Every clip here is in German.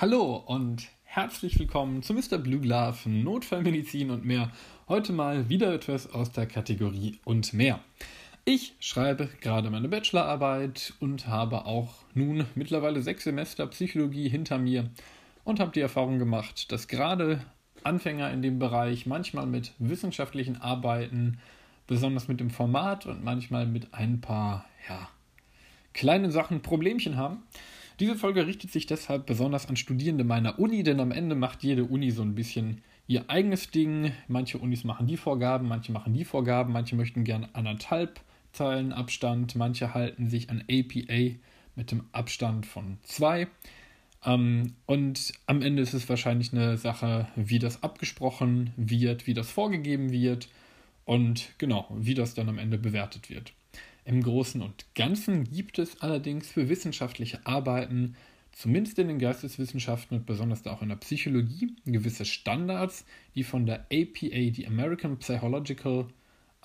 Hallo und herzlich willkommen zu Mr. Blue Glove, Notfallmedizin und mehr. Heute mal wieder etwas aus der Kategorie und mehr. Ich schreibe gerade meine Bachelorarbeit und habe auch nun mittlerweile sechs Semester Psychologie hinter mir und habe die Erfahrung gemacht, dass gerade Anfänger in dem Bereich manchmal mit wissenschaftlichen Arbeiten, besonders mit dem Format und manchmal mit ein paar ja, kleinen Sachen Problemchen haben. Diese Folge richtet sich deshalb besonders an Studierende meiner Uni, denn am Ende macht jede Uni so ein bisschen ihr eigenes Ding. Manche Unis machen die Vorgaben, manche machen die Vorgaben, manche möchten gern anderthalb Zeilen Abstand, manche halten sich an APA mit dem Abstand von zwei. Ähm, und am Ende ist es wahrscheinlich eine Sache, wie das abgesprochen wird, wie das vorgegeben wird und genau, wie das dann am Ende bewertet wird. Im Großen und Ganzen gibt es allerdings für wissenschaftliche Arbeiten, zumindest in den Geisteswissenschaften und besonders auch in der Psychologie, gewisse Standards, die von der APA, die American Psychological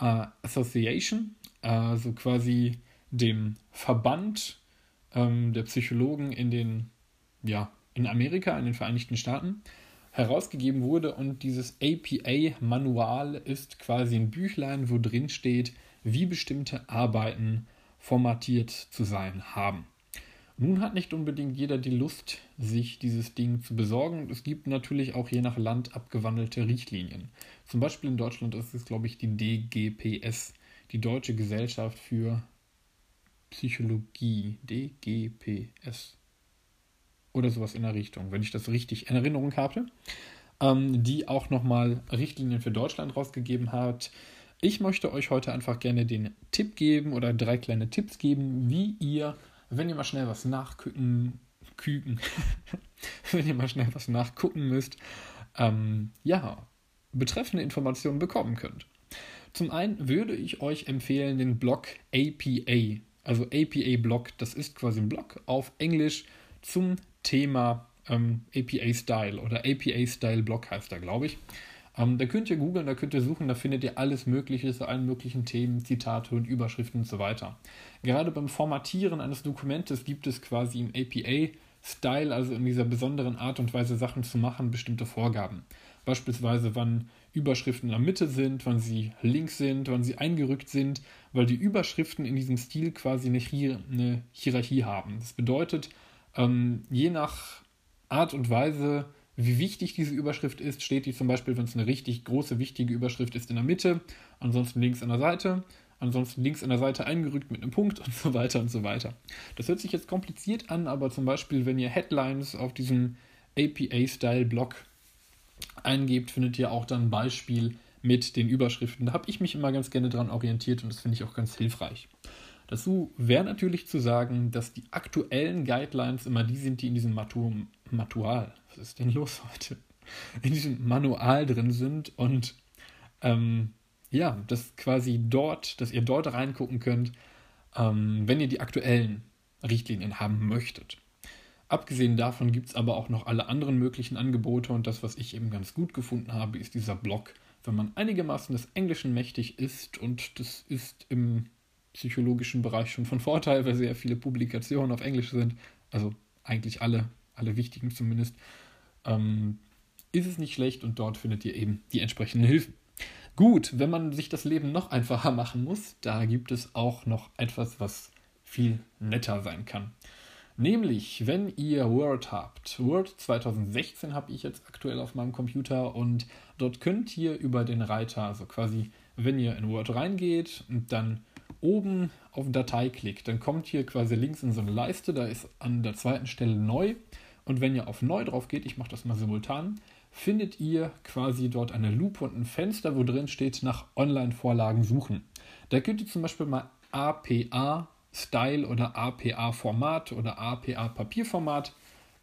uh, Association, also quasi dem Verband ähm, der Psychologen in den, ja, in Amerika, in den Vereinigten Staaten, herausgegeben wurde. Und dieses APA-Manual ist quasi ein Büchlein, wo drin steht, wie bestimmte Arbeiten formatiert zu sein haben. Nun hat nicht unbedingt jeder die Lust, sich dieses Ding zu besorgen. Es gibt natürlich auch je nach Land abgewandelte Richtlinien. Zum Beispiel in Deutschland ist es, glaube ich, die DGPS, die Deutsche Gesellschaft für Psychologie. DGPS. Oder sowas in der Richtung, wenn ich das richtig in Erinnerung habe. Ähm, die auch nochmal Richtlinien für Deutschland rausgegeben hat ich möchte euch heute einfach gerne den Tipp geben oder drei kleine Tipps geben, wie ihr, wenn ihr mal schnell was nachgucken, küken, wenn ihr mal schnell was nachgucken müsst, ähm, ja, betreffende Informationen bekommen könnt. Zum einen würde ich euch empfehlen den Blog APA, also APA Blog, das ist quasi ein Blog auf Englisch zum Thema ähm, APA Style oder APA Style Blog heißt er, glaube ich. Ähm, da könnt ihr googeln, da könnt ihr suchen, da findet ihr alles Mögliche zu allen möglichen Themen, Zitate und Überschriften und so weiter. Gerade beim Formatieren eines Dokumentes gibt es quasi im APA-Style, also in dieser besonderen Art und Weise Sachen zu machen, bestimmte Vorgaben. Beispielsweise, wann Überschriften in der Mitte sind, wann sie links sind, wann sie eingerückt sind, weil die Überschriften in diesem Stil quasi eine, Hier eine Hierarchie haben. Das bedeutet, ähm, je nach Art und Weise, wie wichtig diese Überschrift ist, steht die zum Beispiel, wenn es eine richtig große, wichtige Überschrift ist, in der Mitte, ansonsten links an der Seite, ansonsten links an der Seite eingerückt mit einem Punkt und so weiter und so weiter. Das hört sich jetzt kompliziert an, aber zum Beispiel, wenn ihr Headlines auf diesem APA-Style-Blog eingebt, findet ihr auch dann ein Beispiel mit den Überschriften. Da habe ich mich immer ganz gerne dran orientiert und das finde ich auch ganz hilfreich. Dazu wäre natürlich zu sagen, dass die aktuellen Guidelines immer die sind, die in diesem Matur Matual, was ist denn los heute? In diesem Manual drin sind und ähm, ja, dass quasi dort, dass ihr dort reingucken könnt, ähm, wenn ihr die aktuellen Richtlinien haben möchtet. Abgesehen davon gibt es aber auch noch alle anderen möglichen Angebote und das, was ich eben ganz gut gefunden habe, ist dieser Blog. Wenn man einigermaßen des Englischen mächtig ist und das ist im psychologischen Bereich schon von Vorteil, weil sehr viele Publikationen auf Englisch sind, also eigentlich alle, alle wichtigen zumindest, ähm, ist es nicht schlecht und dort findet ihr eben die entsprechenden Hilfen. Gut, wenn man sich das Leben noch einfacher machen muss, da gibt es auch noch etwas, was viel netter sein kann. Nämlich, wenn ihr Word habt. Word 2016 habe ich jetzt aktuell auf meinem Computer und dort könnt ihr über den Reiter, also quasi, wenn ihr in Word reingeht und dann oben auf Datei klickt, dann kommt hier quasi links in so eine Leiste, da ist an der zweiten Stelle neu. Und wenn ihr auf neu drauf geht, ich mache das mal simultan, findet ihr quasi dort eine Lupe und ein Fenster, wo drin steht nach Online-Vorlagen suchen. Da könnt ihr zum Beispiel mal APA Style oder APA Format oder APA Papierformat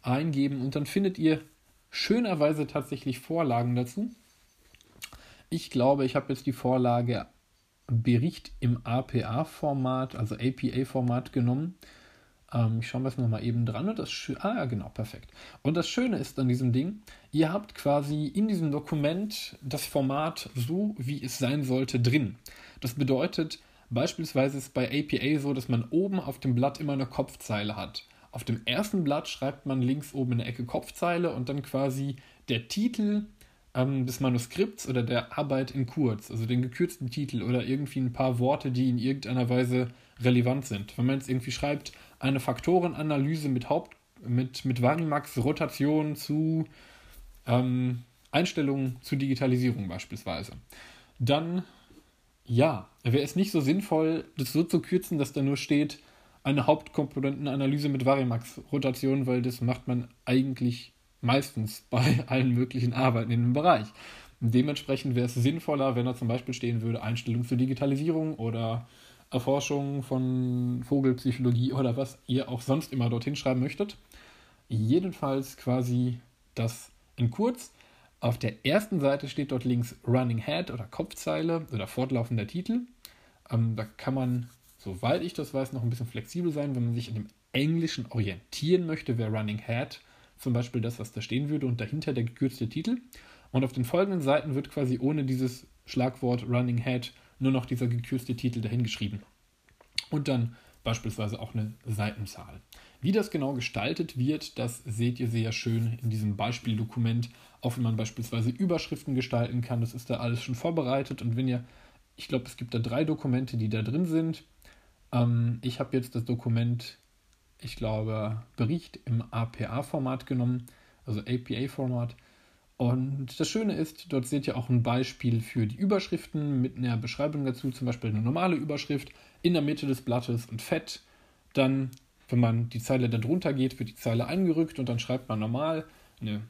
eingeben und dann findet ihr schönerweise tatsächlich Vorlagen dazu. Ich glaube, ich habe jetzt die Vorlage Bericht im APA-Format, also APA-Format genommen. Ähm, ich schaue mir das nochmal eben dran. Und das ah ja, genau, perfekt. Und das Schöne ist an diesem Ding, ihr habt quasi in diesem Dokument das Format so, wie es sein sollte, drin. Das bedeutet, beispielsweise ist bei APA so, dass man oben auf dem Blatt immer eine Kopfzeile hat. Auf dem ersten Blatt schreibt man links oben in der Ecke Kopfzeile und dann quasi der Titel ähm, des Manuskripts oder der Arbeit in kurz, also den gekürzten Titel oder irgendwie ein paar Worte, die in irgendeiner Weise relevant sind. Wenn man jetzt irgendwie schreibt, eine Faktorenanalyse mit Haupt mit, mit Varimax-Rotation zu ähm, Einstellungen zur Digitalisierung beispielsweise, dann ja, wäre es nicht so sinnvoll, das so zu kürzen, dass da nur steht, eine Hauptkomponentenanalyse mit Varimax-Rotation, weil das macht man eigentlich meistens bei allen möglichen Arbeiten in dem Bereich. Dementsprechend wäre es sinnvoller, wenn da zum Beispiel stehen würde, Einstellung zur Digitalisierung oder Erforschung von Vogelpsychologie oder was ihr auch sonst immer dorthin schreiben möchtet. Jedenfalls quasi das in kurz. Auf der ersten Seite steht dort links Running Head oder Kopfzeile oder fortlaufender Titel. Ähm, da kann man, soweit ich das weiß, noch ein bisschen flexibel sein, wenn man sich in dem Englischen orientieren möchte, wäre Running Head zum Beispiel das, was da stehen würde und dahinter der gekürzte Titel. Und auf den folgenden Seiten wird quasi ohne dieses Schlagwort Running Head nur noch dieser gekürzte Titel dahingeschrieben. Und dann beispielsweise auch eine Seitenzahl. Wie das genau gestaltet wird, das seht ihr sehr schön in diesem Beispieldokument, auch wenn man beispielsweise Überschriften gestalten kann. Das ist da alles schon vorbereitet. Und wenn ihr, ich glaube, es gibt da drei Dokumente, die da drin sind. Ähm, ich habe jetzt das Dokument ich glaube, Bericht im APA-Format genommen, also APA-Format. Und das Schöne ist, dort seht ihr auch ein Beispiel für die Überschriften mit einer Beschreibung dazu, zum Beispiel eine normale Überschrift in der Mitte des Blattes und fett. Dann, wenn man die Zeile darunter geht, wird die Zeile eingerückt und dann schreibt man normal eine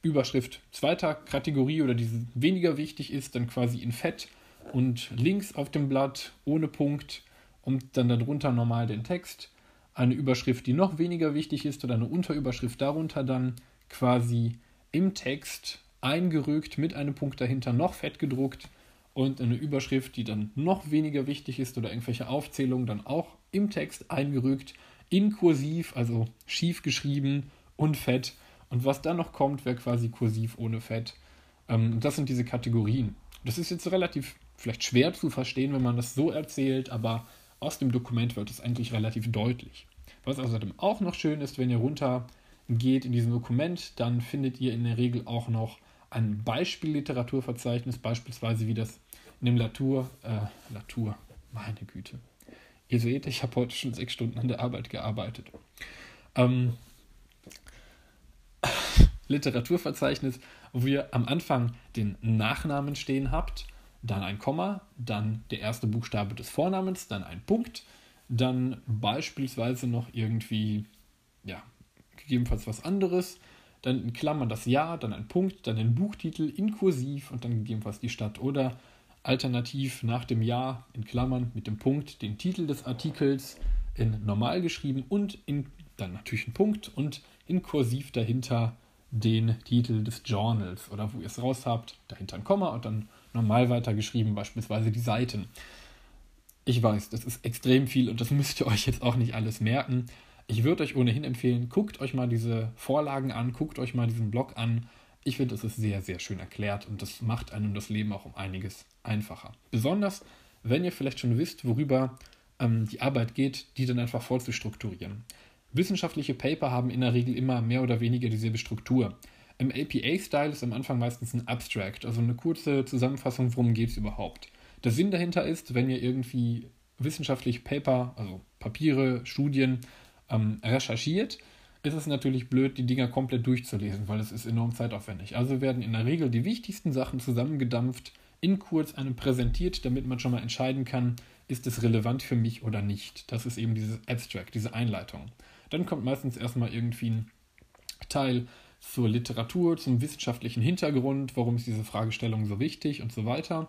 Überschrift zweiter Kategorie oder die weniger wichtig ist, dann quasi in fett und links auf dem Blatt ohne Punkt und dann darunter normal den Text eine Überschrift, die noch weniger wichtig ist oder eine Unterüberschrift darunter dann quasi im Text eingerückt mit einem Punkt dahinter noch fett gedruckt und eine Überschrift, die dann noch weniger wichtig ist oder irgendwelche Aufzählungen dann auch im Text eingerückt, in kursiv, also schief geschrieben und fett. Und was dann noch kommt, wäre quasi kursiv ohne fett. Ähm, das sind diese Kategorien. Das ist jetzt relativ vielleicht schwer zu verstehen, wenn man das so erzählt, aber aus dem Dokument wird es eigentlich relativ deutlich. Was außerdem auch noch schön ist, wenn ihr runter geht in diesem Dokument, dann findet ihr in der Regel auch noch ein Beispielliteraturverzeichnis, beispielsweise wie das in dem Latour, äh, Latour, meine Güte. Ihr seht, ich habe heute schon sechs Stunden an der Arbeit gearbeitet. Ähm, Literaturverzeichnis, wo ihr am Anfang den Nachnamen stehen habt dann ein Komma, dann der erste Buchstabe des Vornamens, dann ein Punkt, dann beispielsweise noch irgendwie, ja, gegebenenfalls was anderes, dann in Klammern das Jahr, dann ein Punkt, dann den Buchtitel in Kursiv und dann gegebenenfalls die Stadt oder alternativ nach dem Jahr in Klammern mit dem Punkt den Titel des Artikels in normal geschrieben und in dann natürlich ein Punkt und in Kursiv dahinter den Titel des Journals oder wo ihr es raus habt, dahinter ein Komma und dann normal weitergeschrieben, beispielsweise die Seiten. Ich weiß, das ist extrem viel und das müsst ihr euch jetzt auch nicht alles merken. Ich würde euch ohnehin empfehlen, guckt euch mal diese Vorlagen an, guckt euch mal diesen Blog an. Ich finde, es ist sehr, sehr schön erklärt und das macht einem das Leben auch um einiges einfacher. Besonders, wenn ihr vielleicht schon wisst, worüber ähm, die Arbeit geht, die dann einfach vorzustrukturieren. Wissenschaftliche Paper haben in der Regel immer mehr oder weniger dieselbe Struktur. Im APA-Style ist am Anfang meistens ein Abstract, also eine kurze Zusammenfassung, worum geht es überhaupt. Der Sinn dahinter ist, wenn ihr irgendwie wissenschaftliche Paper, also Papiere, Studien ähm, recherchiert, ist es natürlich blöd, die Dinger komplett durchzulesen, weil es ist enorm zeitaufwendig. Also werden in der Regel die wichtigsten Sachen zusammengedampft, in kurz einem präsentiert, damit man schon mal entscheiden kann, ist es relevant für mich oder nicht. Das ist eben dieses Abstract, diese Einleitung. Dann kommt meistens erstmal irgendwie ein Teil, zur Literatur, zum wissenschaftlichen Hintergrund, warum ist diese Fragestellung so wichtig und so weiter.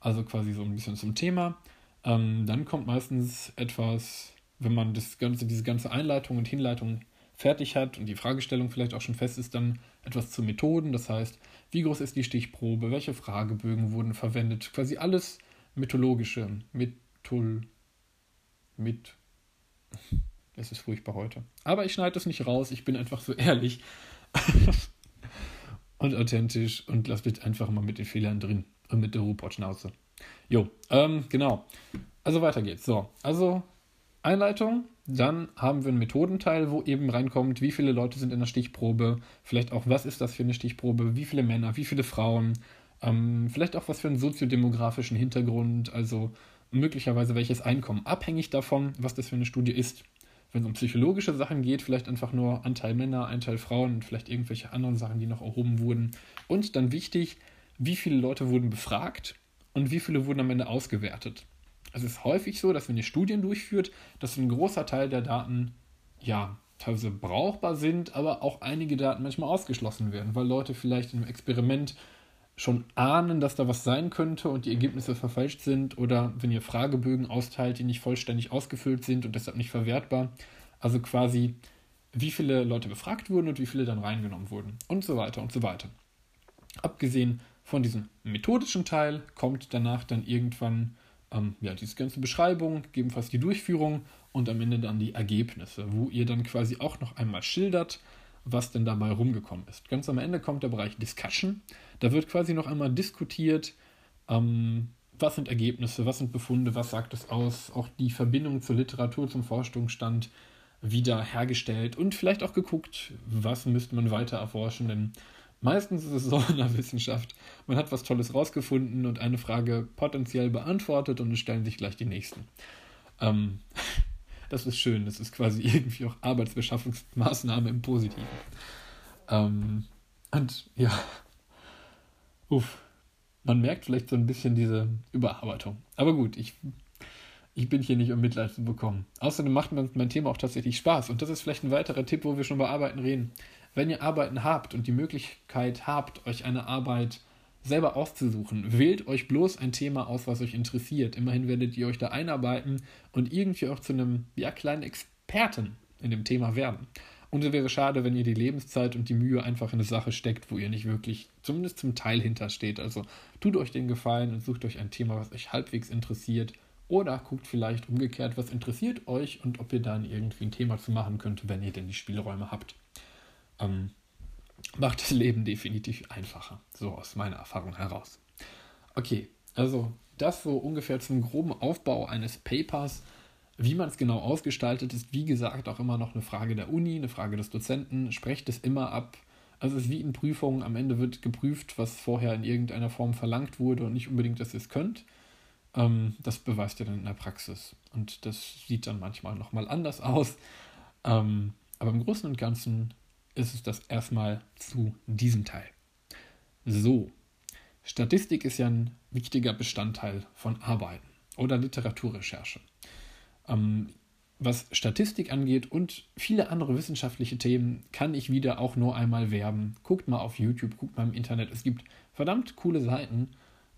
Also quasi so ein bisschen zum Thema. Ähm, dann kommt meistens etwas, wenn man das ganze, diese ganze Einleitung und Hinleitung fertig hat und die Fragestellung vielleicht auch schon fest ist, dann etwas zu Methoden. Das heißt, wie groß ist die Stichprobe, welche Fragebögen wurden verwendet, quasi alles mythologische, Methol, mit, es ist furchtbar heute. Aber ich schneide das nicht raus, ich bin einfach so ehrlich. und authentisch und lasst mich einfach mal mit den Fehlern drin und mit der Ruhrpott-Schnauze. Jo, ähm, genau. Also weiter geht's. So, also Einleitung, dann haben wir einen Methodenteil, wo eben reinkommt, wie viele Leute sind in der Stichprobe, vielleicht auch, was ist das für eine Stichprobe, wie viele Männer, wie viele Frauen, ähm, vielleicht auch was für einen soziodemografischen Hintergrund, also möglicherweise welches Einkommen, abhängig davon, was das für eine Studie ist. Wenn es um psychologische Sachen geht, vielleicht einfach nur Anteil Männer, Anteil Frauen und vielleicht irgendwelche anderen Sachen, die noch erhoben wurden. Und dann wichtig, wie viele Leute wurden befragt und wie viele wurden am Ende ausgewertet. Es ist häufig so, dass wenn ihr Studien durchführt, dass ein großer Teil der Daten ja teilweise brauchbar sind, aber auch einige Daten manchmal ausgeschlossen werden, weil Leute vielleicht im Experiment schon ahnen, dass da was sein könnte und die Ergebnisse verfälscht sind oder wenn ihr Fragebögen austeilt, die nicht vollständig ausgefüllt sind und deshalb nicht verwertbar. Also quasi, wie viele Leute befragt wurden und wie viele dann reingenommen wurden und so weiter und so weiter. Abgesehen von diesem methodischen Teil kommt danach dann irgendwann ähm, ja, diese ganze Beschreibung, gegebenenfalls die Durchführung und am Ende dann die Ergebnisse, wo ihr dann quasi auch noch einmal schildert, was denn dabei rumgekommen ist. Ganz am Ende kommt der Bereich Discussion. Da wird quasi noch einmal diskutiert, ähm, was sind Ergebnisse, was sind Befunde, was sagt es aus, auch die Verbindung zur Literatur, zum Forschungsstand wieder hergestellt und vielleicht auch geguckt, was müsste man weiter erforschen, denn meistens ist es so in der Wissenschaft, man hat was Tolles rausgefunden und eine Frage potenziell beantwortet und es stellen sich gleich die nächsten. Ähm, das ist schön. Das ist quasi irgendwie auch Arbeitsbeschaffungsmaßnahme im Positiven. Ähm, und ja, uff, man merkt vielleicht so ein bisschen diese Überarbeitung. Aber gut, ich, ich bin hier nicht, um Mitleid zu bekommen. Außerdem macht mein Thema auch tatsächlich Spaß. Und das ist vielleicht ein weiterer Tipp, wo wir schon bei Arbeiten reden. Wenn ihr Arbeiten habt und die Möglichkeit habt, euch eine Arbeit selber auszusuchen. Wählt euch bloß ein Thema aus, was euch interessiert. Immerhin werdet ihr euch da einarbeiten und irgendwie auch zu einem ja, kleinen Experten in dem Thema werden. Und es wäre schade, wenn ihr die Lebenszeit und die Mühe einfach in eine Sache steckt, wo ihr nicht wirklich, zumindest zum Teil hintersteht. Also tut euch den Gefallen und sucht euch ein Thema, was euch halbwegs interessiert. Oder guckt vielleicht umgekehrt, was interessiert euch und ob ihr dann irgendwie ein Thema zu machen könnt, wenn ihr denn die Spielräume habt. Ähm, macht das Leben definitiv einfacher, so aus meiner Erfahrung heraus. Okay, also das so ungefähr zum groben Aufbau eines Papers. Wie man es genau ausgestaltet, ist wie gesagt auch immer noch eine Frage der Uni, eine Frage des Dozenten. Sprecht es immer ab. Also es ist wie in Prüfungen, am Ende wird geprüft, was vorher in irgendeiner Form verlangt wurde und nicht unbedingt, dass ihr es könnt. Ähm, das beweist ihr dann in der Praxis. Und das sieht dann manchmal nochmal anders aus. Ähm, aber im Großen und Ganzen ist es das erstmal zu diesem Teil. So, Statistik ist ja ein wichtiger Bestandteil von Arbeiten oder Literaturrecherche. Ähm, was Statistik angeht und viele andere wissenschaftliche Themen, kann ich wieder auch nur einmal werben. Guckt mal auf YouTube, guckt mal im Internet. Es gibt verdammt coole Seiten.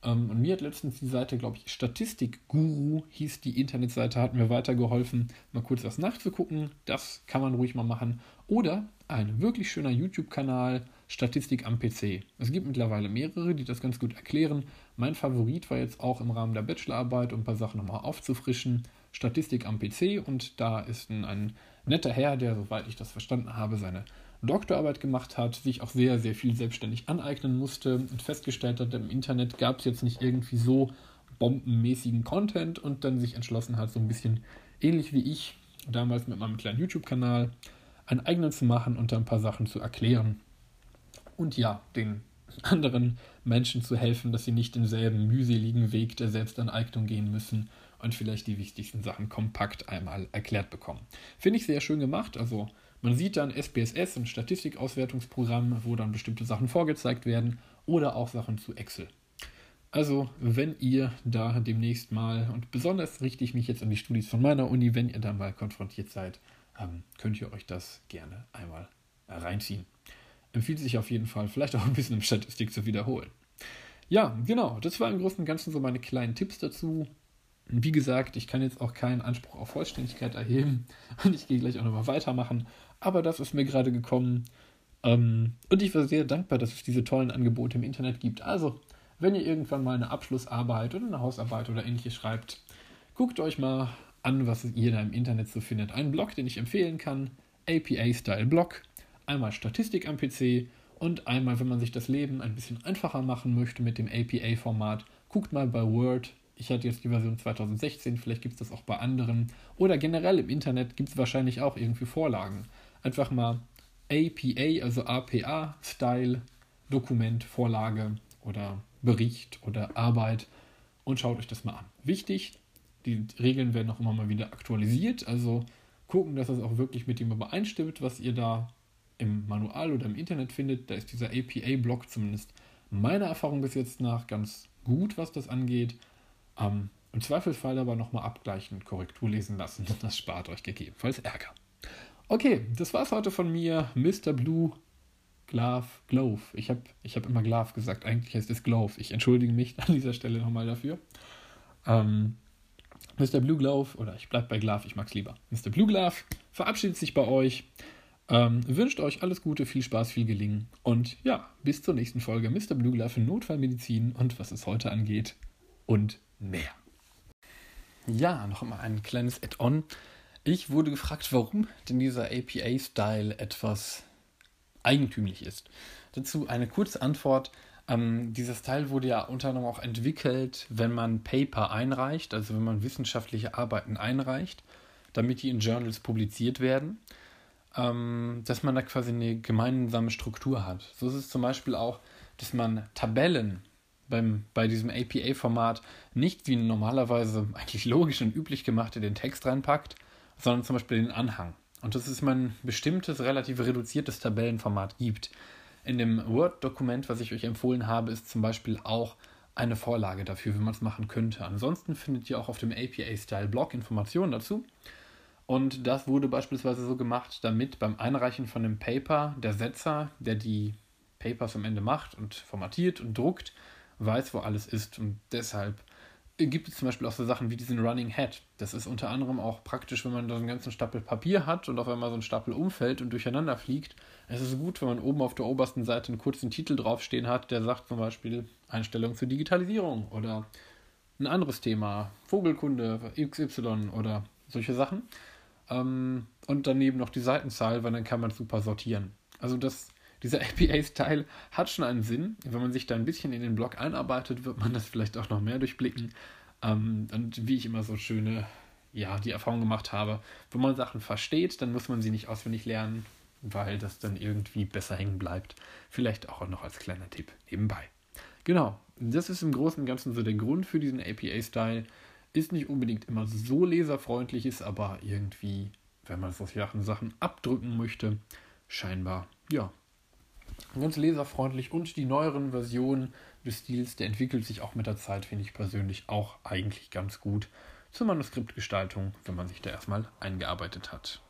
Ähm, und mir hat letztens die Seite, glaube ich, Statistikguru hieß die Internetseite, hat mir weitergeholfen, mal kurz was nachzugucken. Das kann man ruhig mal machen. Oder ein wirklich schöner YouTube-Kanal, Statistik am PC. Es gibt mittlerweile mehrere, die das ganz gut erklären. Mein Favorit war jetzt auch im Rahmen der Bachelorarbeit, um ein paar Sachen nochmal aufzufrischen, Statistik am PC. Und da ist ein, ein netter Herr, der, soweit ich das verstanden habe, seine Doktorarbeit gemacht hat, sich auch sehr, sehr viel selbstständig aneignen musste und festgestellt hat, im Internet gab es jetzt nicht irgendwie so bombenmäßigen Content und dann sich entschlossen hat, so ein bisschen ähnlich wie ich, damals mit meinem kleinen YouTube-Kanal, einen eigenen zu machen und da ein paar Sachen zu erklären. Und ja, den anderen Menschen zu helfen, dass sie nicht denselben mühseligen Weg der Selbstaneignung gehen müssen und vielleicht die wichtigsten Sachen kompakt einmal erklärt bekommen. Finde ich sehr schön gemacht. Also man sieht dann SPSS, ein Statistikauswertungsprogramm, wo dann bestimmte Sachen vorgezeigt werden oder auch Sachen zu Excel. Also, wenn ihr da demnächst mal, und besonders richte ich mich jetzt an die Studis von meiner Uni, wenn ihr da mal konfrontiert seid ähm, könnt ihr euch das gerne einmal reinziehen. Empfiehlt sich auf jeden Fall, vielleicht auch ein bisschen im Statistik zu wiederholen. Ja, genau, das war im Großen und Ganzen so meine kleinen Tipps dazu. Wie gesagt, ich kann jetzt auch keinen Anspruch auf Vollständigkeit erheben und ich gehe gleich auch nochmal weitermachen, aber das ist mir gerade gekommen. Ähm, und ich war sehr dankbar, dass es diese tollen Angebote im Internet gibt. Also, wenn ihr irgendwann mal eine Abschlussarbeit oder eine Hausarbeit oder ähnliches schreibt, guckt euch mal an, was ihr da im Internet so findet. Ein Blog, den ich empfehlen kann, APA-Style-Blog, einmal Statistik am PC und einmal, wenn man sich das Leben ein bisschen einfacher machen möchte mit dem APA-Format, guckt mal bei Word Ich hatte jetzt die Version 2016, vielleicht gibt es das auch bei anderen. Oder generell im Internet gibt es wahrscheinlich auch irgendwie Vorlagen. Einfach mal APA, also APA-Style, Dokument, Vorlage oder Bericht oder Arbeit und schaut euch das mal an. Wichtig, die Regeln werden auch immer mal wieder aktualisiert, also gucken, dass es auch wirklich mit dem übereinstimmt, was ihr da im Manual oder im Internet findet. Da ist dieser APA-Block zumindest meiner Erfahrung bis jetzt nach ganz gut, was das angeht. Ähm, Im Zweifelsfall aber nochmal abgleichen, Korrektur lesen lassen. Das spart euch gegebenenfalls Ärger. Okay, das war's heute von mir. Mr. Blue Glove, Glove. Ich habe ich hab immer Glove gesagt. Eigentlich heißt es Glove. Ich entschuldige mich an dieser Stelle nochmal dafür. Ähm, Mr. Blue Glove, oder ich bleibe bei Glove, ich mag es lieber. Mr. Blue Glove verabschiedet sich bei euch. Ähm, wünscht euch alles Gute, viel Spaß, viel Gelingen. Und ja, bis zur nächsten Folge Mr. Blue Glove in Notfallmedizin und was es heute angeht und mehr. Ja, noch einmal ein kleines Add-on. Ich wurde gefragt, warum denn dieser APA-Style etwas eigentümlich ist. Dazu eine kurze Antwort. Ähm, dieser Style wurde ja unter anderem auch entwickelt, wenn man Paper einreicht, also wenn man wissenschaftliche Arbeiten einreicht, damit die in Journals publiziert werden, ähm, dass man da quasi eine gemeinsame Struktur hat. So ist es zum Beispiel auch, dass man Tabellen beim, bei diesem APA-Format nicht wie normalerweise eigentlich logisch und üblich gemacht in den Text reinpackt, sondern zum Beispiel den Anhang. Und dass es mal ein bestimmtes, relativ reduziertes Tabellenformat gibt. In dem Word-Dokument, was ich euch empfohlen habe, ist zum Beispiel auch eine Vorlage dafür, wie man es machen könnte. Ansonsten findet ihr auch auf dem APA-Style-Blog Informationen dazu. Und das wurde beispielsweise so gemacht, damit beim Einreichen von dem Paper der Setzer, der die Papers am Ende macht und formatiert und druckt, weiß, wo alles ist. Und deshalb gibt es zum Beispiel auch so Sachen wie diesen Running Head. Das ist unter anderem auch praktisch, wenn man da einen ganzen Stapel Papier hat und auf einmal so ein Stapel umfällt und durcheinander fliegt. Es ist gut, wenn man oben auf der obersten Seite einen kurzen Titel draufstehen hat, der sagt zum Beispiel Einstellung zur Digitalisierung oder ein anderes Thema, Vogelkunde, XY oder solche Sachen. Ähm, und daneben noch die Seitenzahl, weil dann kann man super sortieren. Also das dieser APA-Style hat schon einen Sinn. Wenn man sich da ein bisschen in den Blog einarbeitet, wird man das vielleicht auch noch mehr durchblicken. Ähm, und wie ich immer so schöne, ja, die Erfahrung gemacht habe, wenn man Sachen versteht, dann muss man sie nicht auswendig lernen, weil das dann irgendwie besser hängen bleibt. Vielleicht auch noch als kleiner Tipp nebenbei. Genau, das ist im Großen und Ganzen so der Grund für diesen APA-Style. Ist nicht unbedingt immer so leserfreundlich, ist aber irgendwie, wenn man solche Sachen abdrücken möchte, scheinbar, ja, ganz leserfreundlich und die neueren Versionen des Stils, der entwickelt sich auch mit der Zeit, finde ich persönlich auch eigentlich ganz gut zur Manuskriptgestaltung, wenn man sich da erstmal eingearbeitet hat.